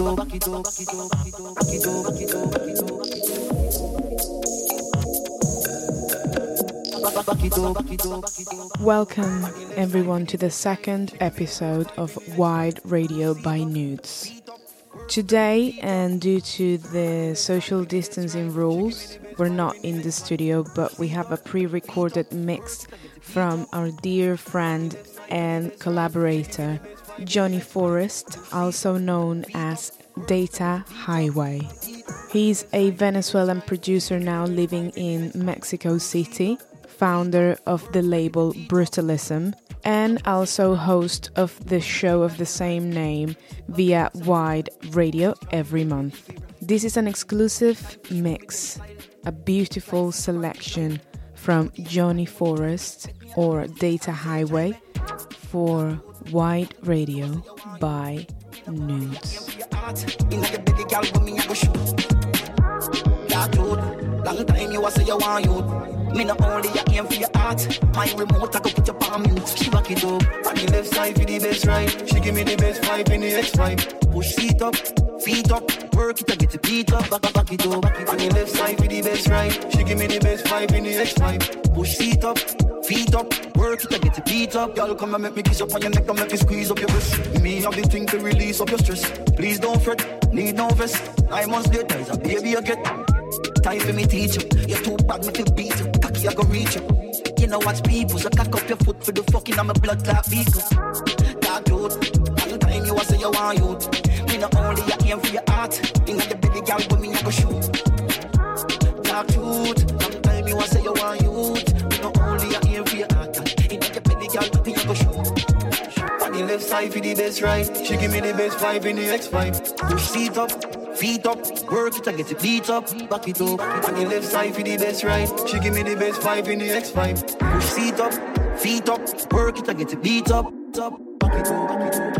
Welcome everyone to the second episode of Wide Radio by Nudes. Today, and due to the social distancing rules, we're not in the studio, but we have a pre recorded mix from our dear friend and collaborator, Johnny Forrest, also known as Data Highway. He's a Venezuelan producer now living in Mexico City, founder of the label Brutalism, and also host of the show of the same name via Wide Radio every month. This is an exclusive mix, a beautiful selection from Johnny Forrest or Data Highway for Wide Radio by Nudes. Long time you say you want you me not only a aim for your heart, my remote I go put your palm mute. She back it up, on the left side for the best right. She give me the best five in the X5. Push feet up, feet up, work it I get the beat up, back, up, back it up. On the left side for the best right. She give me the best five in the X5. Push feet up, feet up, work it I get the beat up. Girl, come and make me kiss up on your neck and make me squeeze up your breast. Me have the thing to release up your stress. Please don't fret, need no vest. Nine months later, is a baby you get. Time for me teach you. You're too bad, me to beat you cocky, I go reach you. You know what's people, so cock up your foot for the fucking I'm a blood clot vehicle. Dog dude, the time you a say you want you. I aim for your heart, in the belly girl with me I go shoot. Dude, long time you a say you want you. Me not only I aim for your heart, in the belly girl with me I go shoot. On the left side for the best right, she give me the best five in the X5. Push seat up. Feet up, work it, I get it beat up, back it up. On the left side for the best right. She give me the best five in the X5. Push feet up, feet up, work it, I get it beat up, up, back it up, back it up,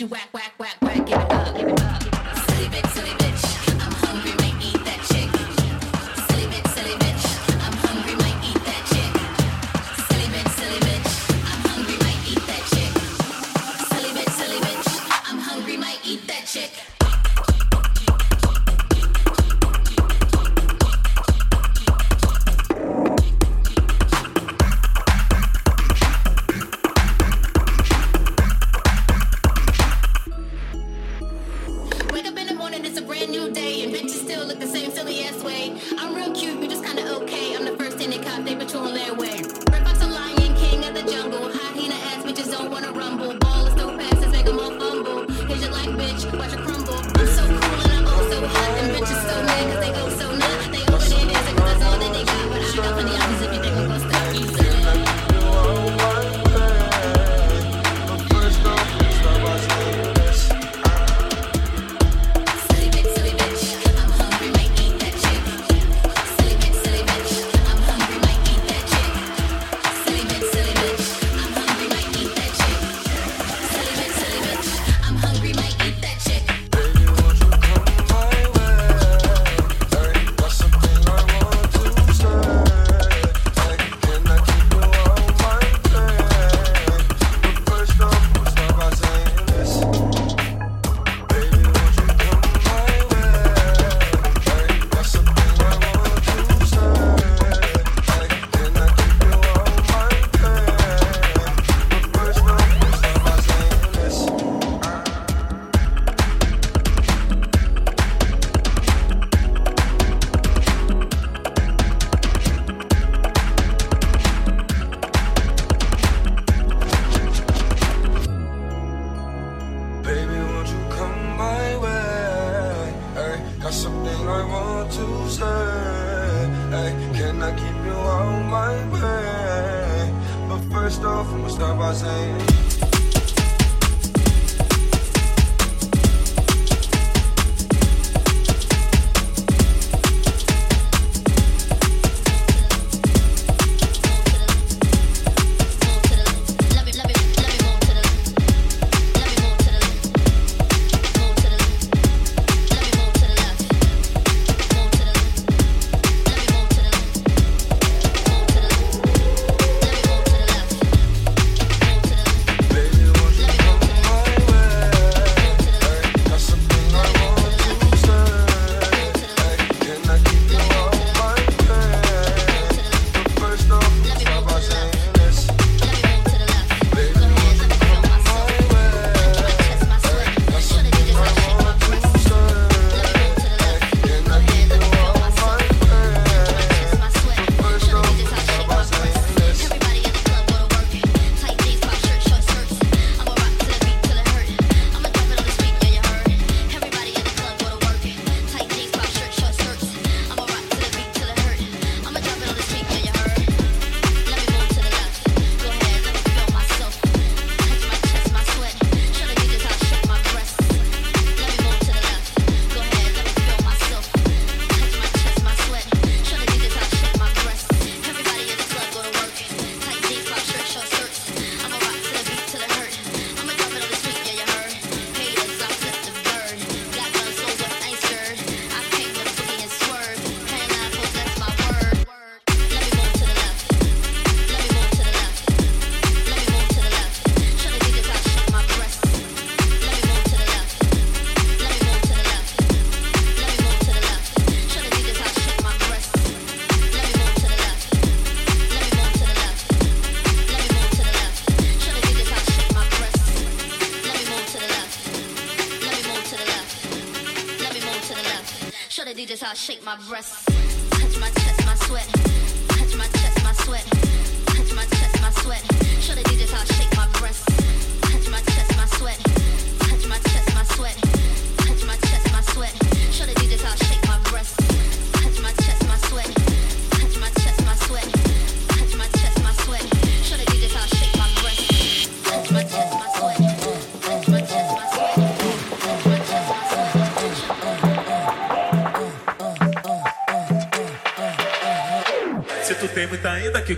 you whack, whack, whack, whack, give it up, give it up. Silly it, silly bit.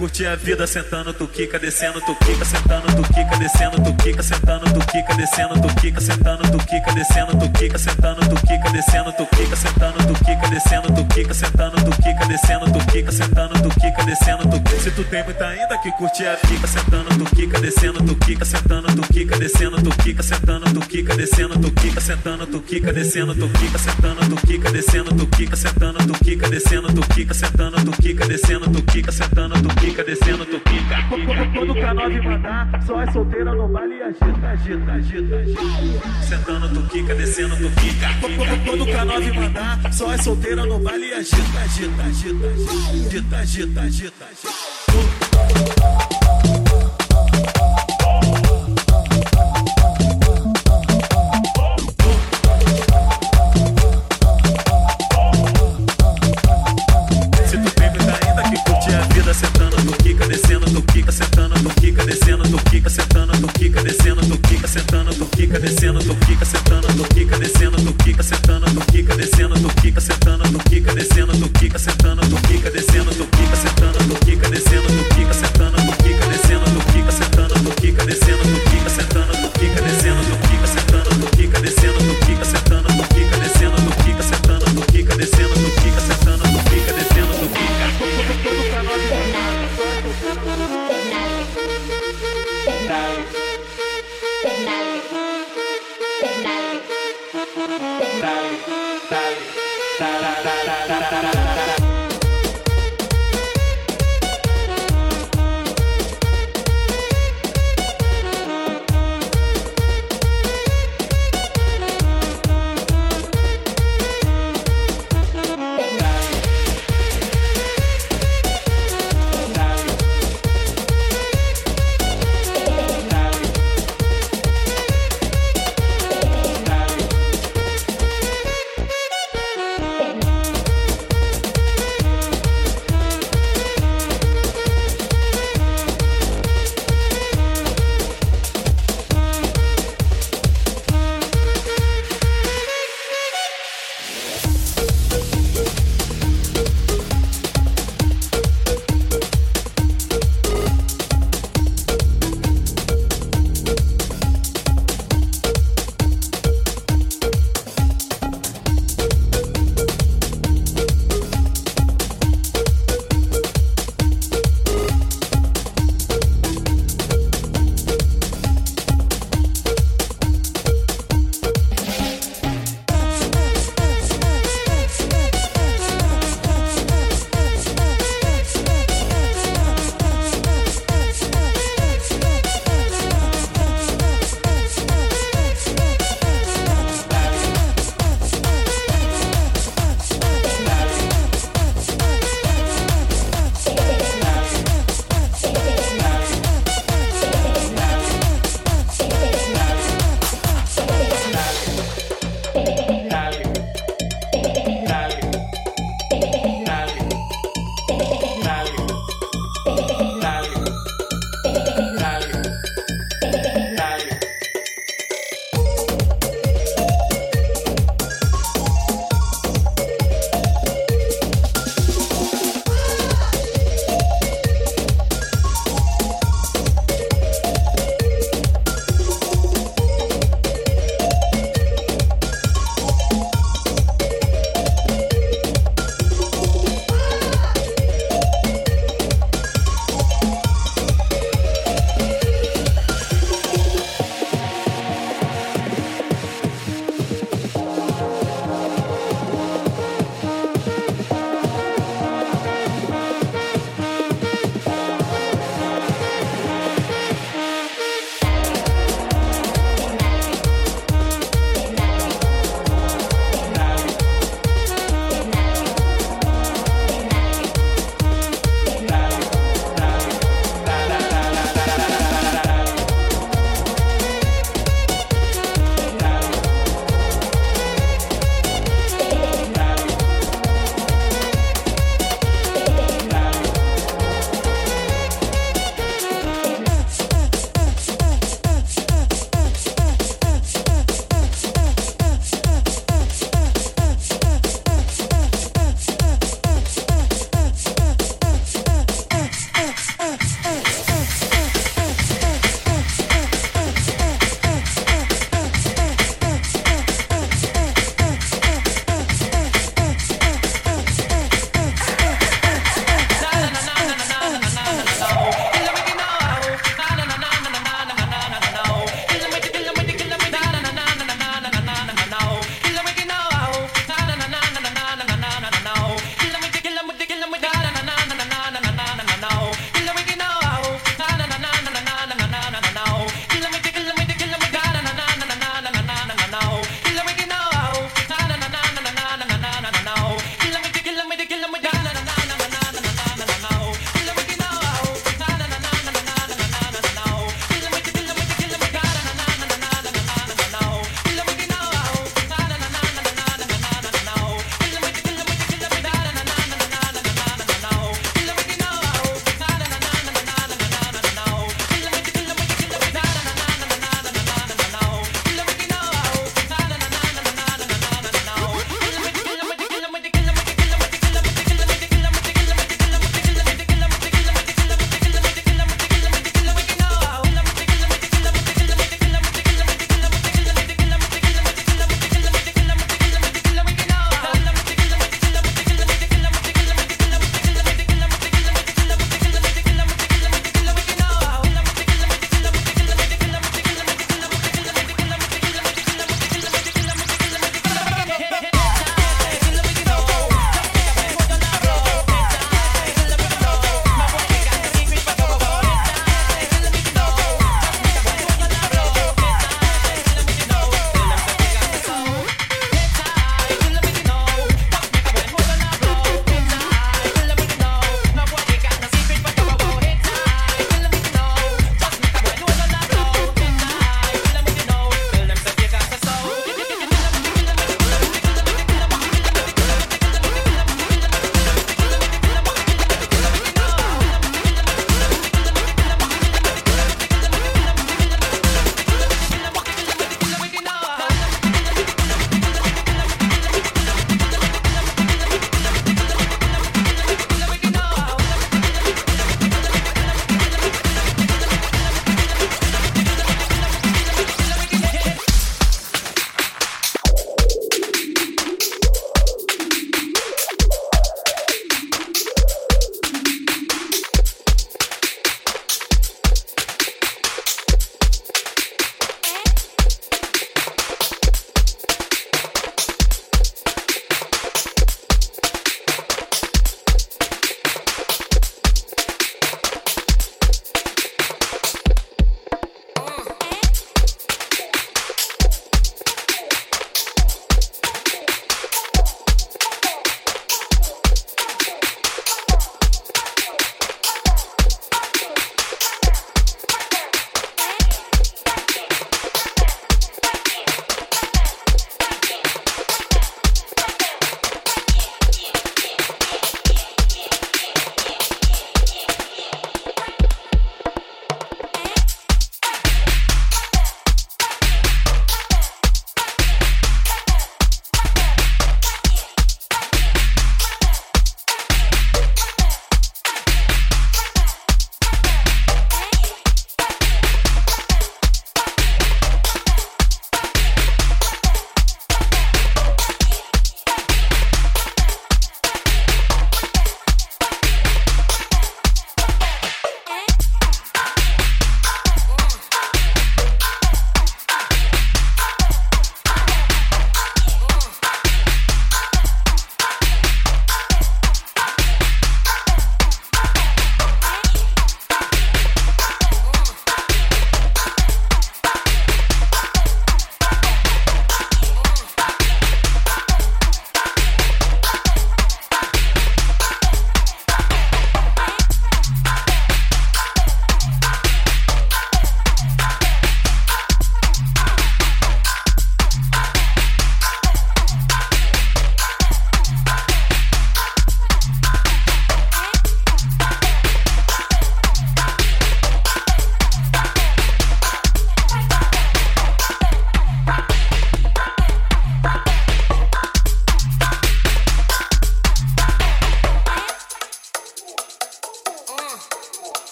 Curte a vida sentando tu quica, descendo tu quica, sentando tu quica, descendo tu quica, sentando tu quica, descendo tu quica, sentando tu quica, descendo tu quica, sentando tu quica, descendo tu quica, sentando tu quica, descendo tu quica, sentando tu quica, descendo tu quica, sentando tu quica, descendo tu quica. Se tu tem muita ainda que curte a quica, sentando tu quica, descendo tu quica, sentando tu quica, descendo tu quica, sentando tu quica, descendo tu quica, sentando tu quica, descendo tu quica, sentando tu quica, descendo tu quica, sentando tu quica, descendo tu quica, sentando tu quica, descendo tu quica, sentando tu quica quica, descendo tu quica. Quando o K9 mandar, só é solteira no baile e agita, agita, agita, agita. Sentando tu quica, descendo tu quica. Quando o K9 mandar, só é solteira no baile e agita, agita, agita, agita, agita, agita, agita.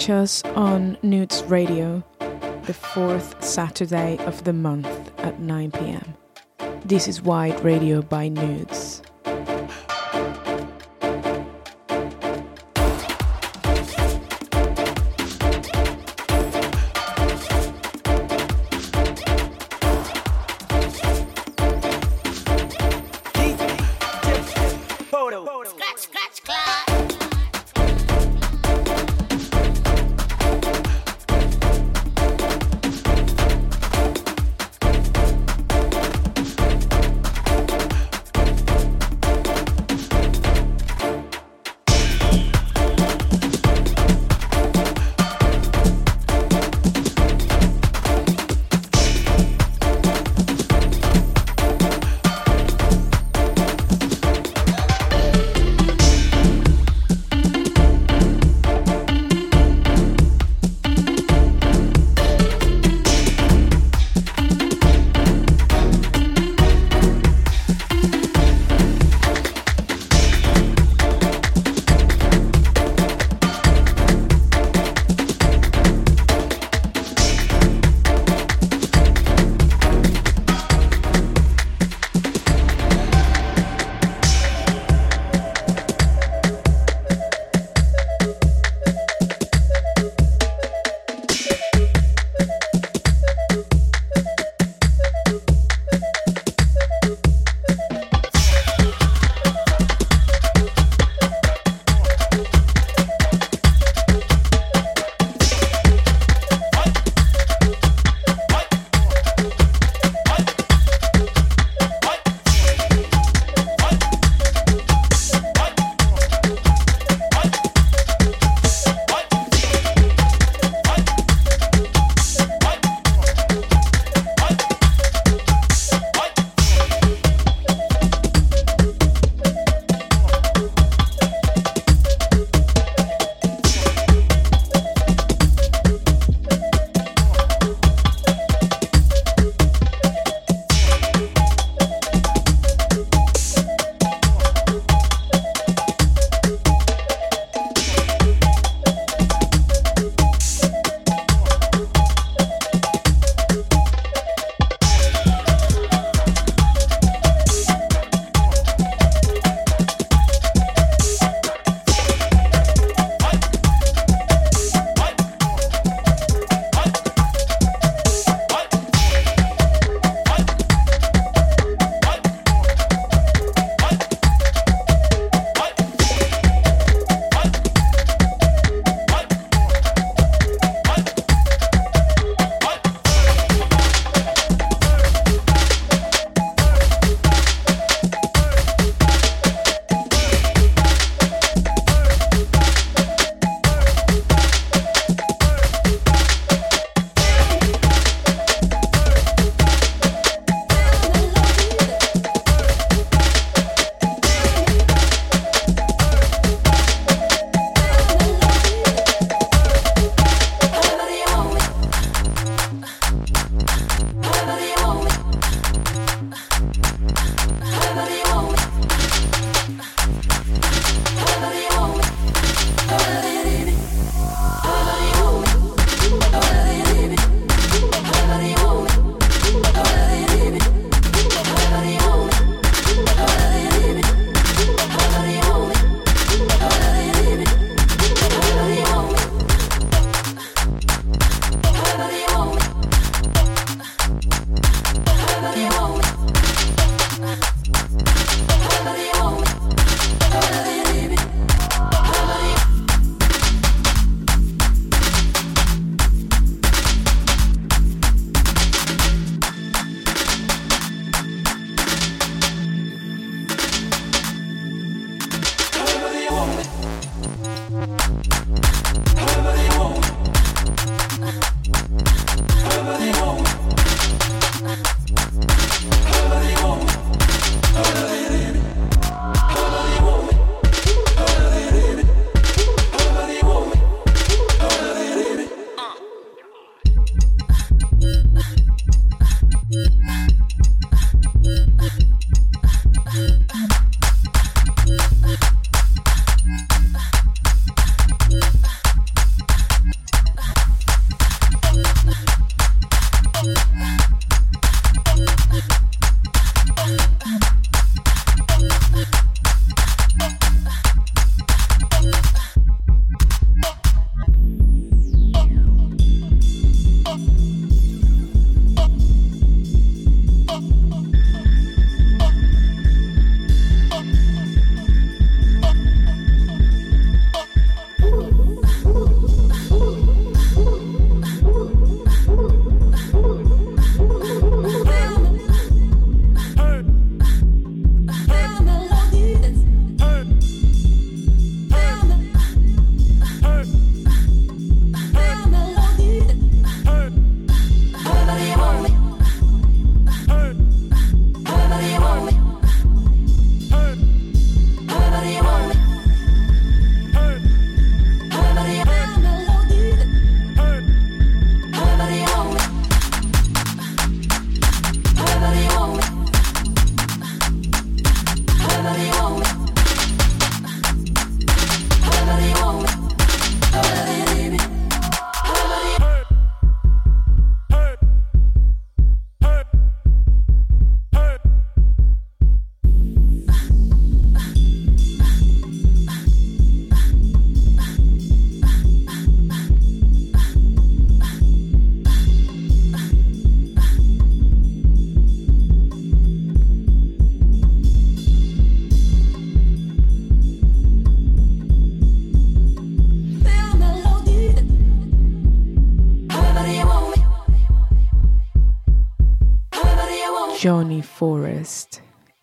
Catch us on Noods Radio the fourth Saturday of the month at 9 pm. This is Wide Radio by Noods.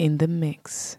In the mix.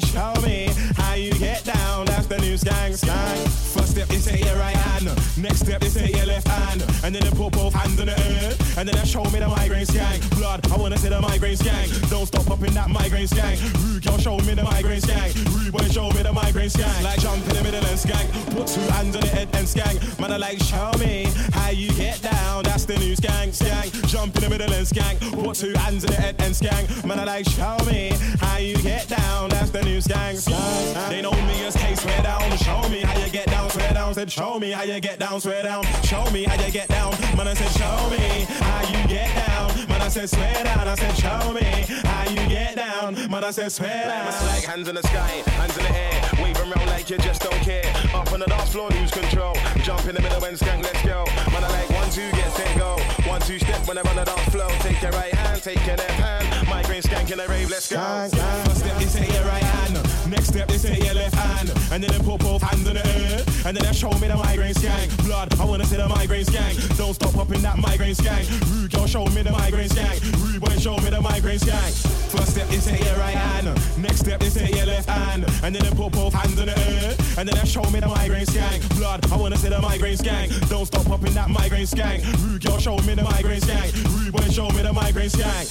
Skank. Step is take your left hand. And then they put both hands on the air. And then they show me the migraine gang. Blood, I wanna see the migraine gang. Don't stop in that migraine gang. Rude girl, show me the migraine gang. Rude boy, show me the migraine gang. Like jump in the middle and skank. Put two hands on the head and skank. Man, I like show me how you get down. That's the new skank, skank. Jump in the middle and skank. Put two hands on the head and skank. Man, I like show me how you get down. That's the new skank, skank. They know me as K swear down. Show me how you get down, swear down. Said show me how you get down, swear down. Show me how you get down. Man, I said show me how you get down. I said swear down. I said show me how you get down. Man, I said swear down. It's like hands in the sky, hands in the air, waving around like you just don't care. Up on the dance floor, lose control. Jump in the middle and skank, let's go. Man, I like one, two, get set, go. One, two, step when I run the dance floor. Take your right hand, take your left hand. Migraine skank in the rave, let's go. First step is take your right hand. Next step is take your left hand. And then they put both hands in the air. And then they show me the migraine gang. Blood, I wanna see the migraine gang. Don't stop popping that migraine gang. Rude girl, show me the migraine gang. Show me the migraine gang. First step is take your right hand. Next step is take your left hand. And then they put both hands in the air. And then they show me the migraine gang. Blood, I wanna see the migraine gang. Don't stop in that migraine gang. Rude girl, show me the migraine gang. Boy, show me the migraine gang.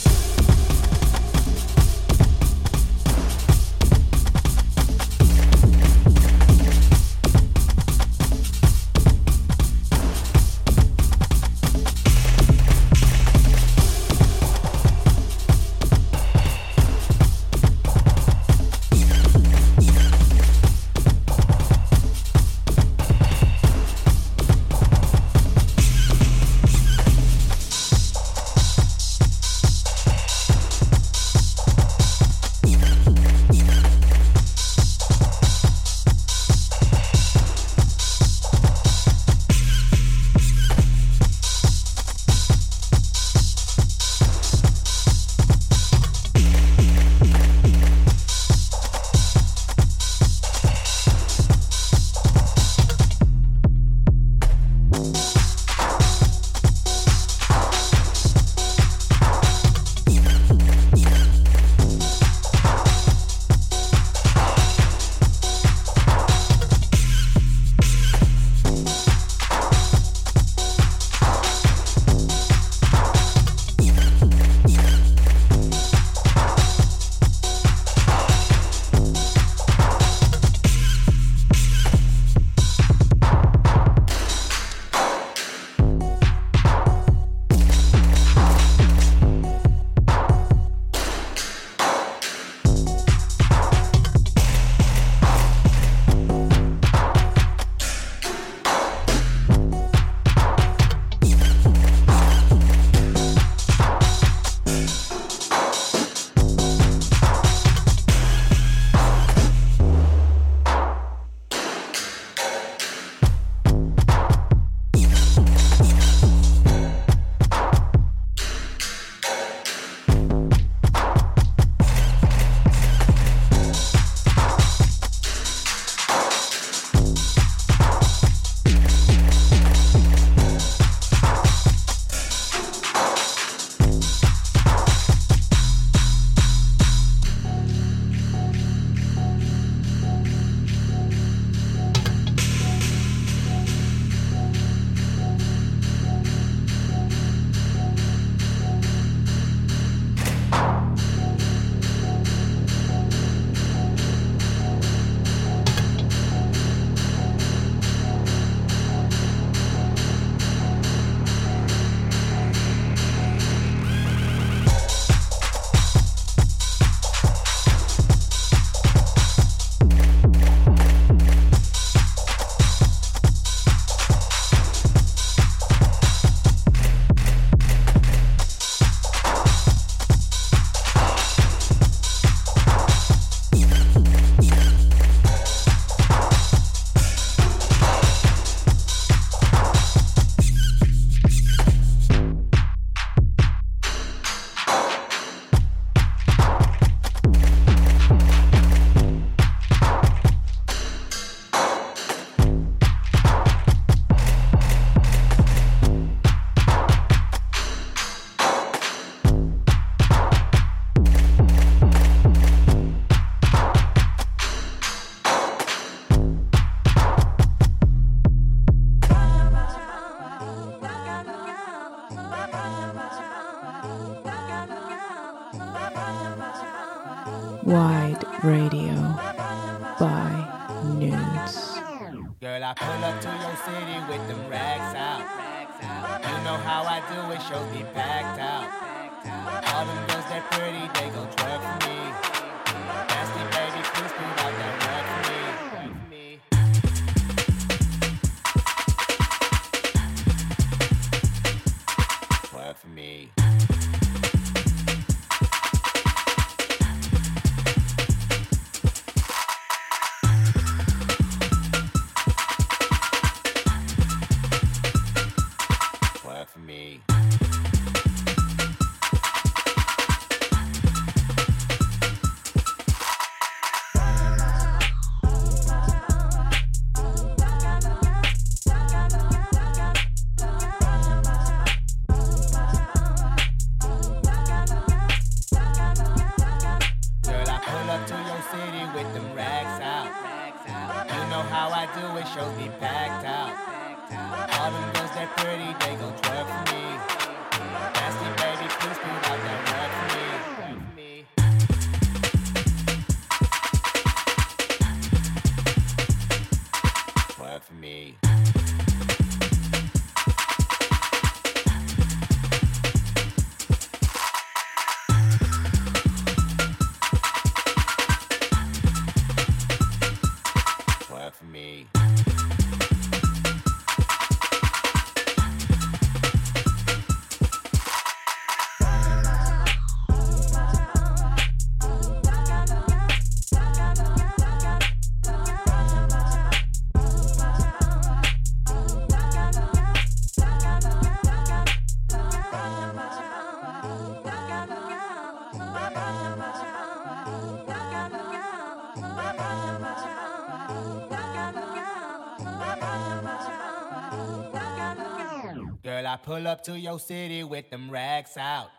pull up to your city with them racks out.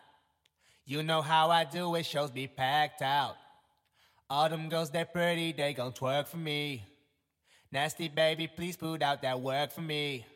You know how I do it, shows be packed out. All them girls that pretty, they gon' twerk for me. Nasty baby, please put out that work for me.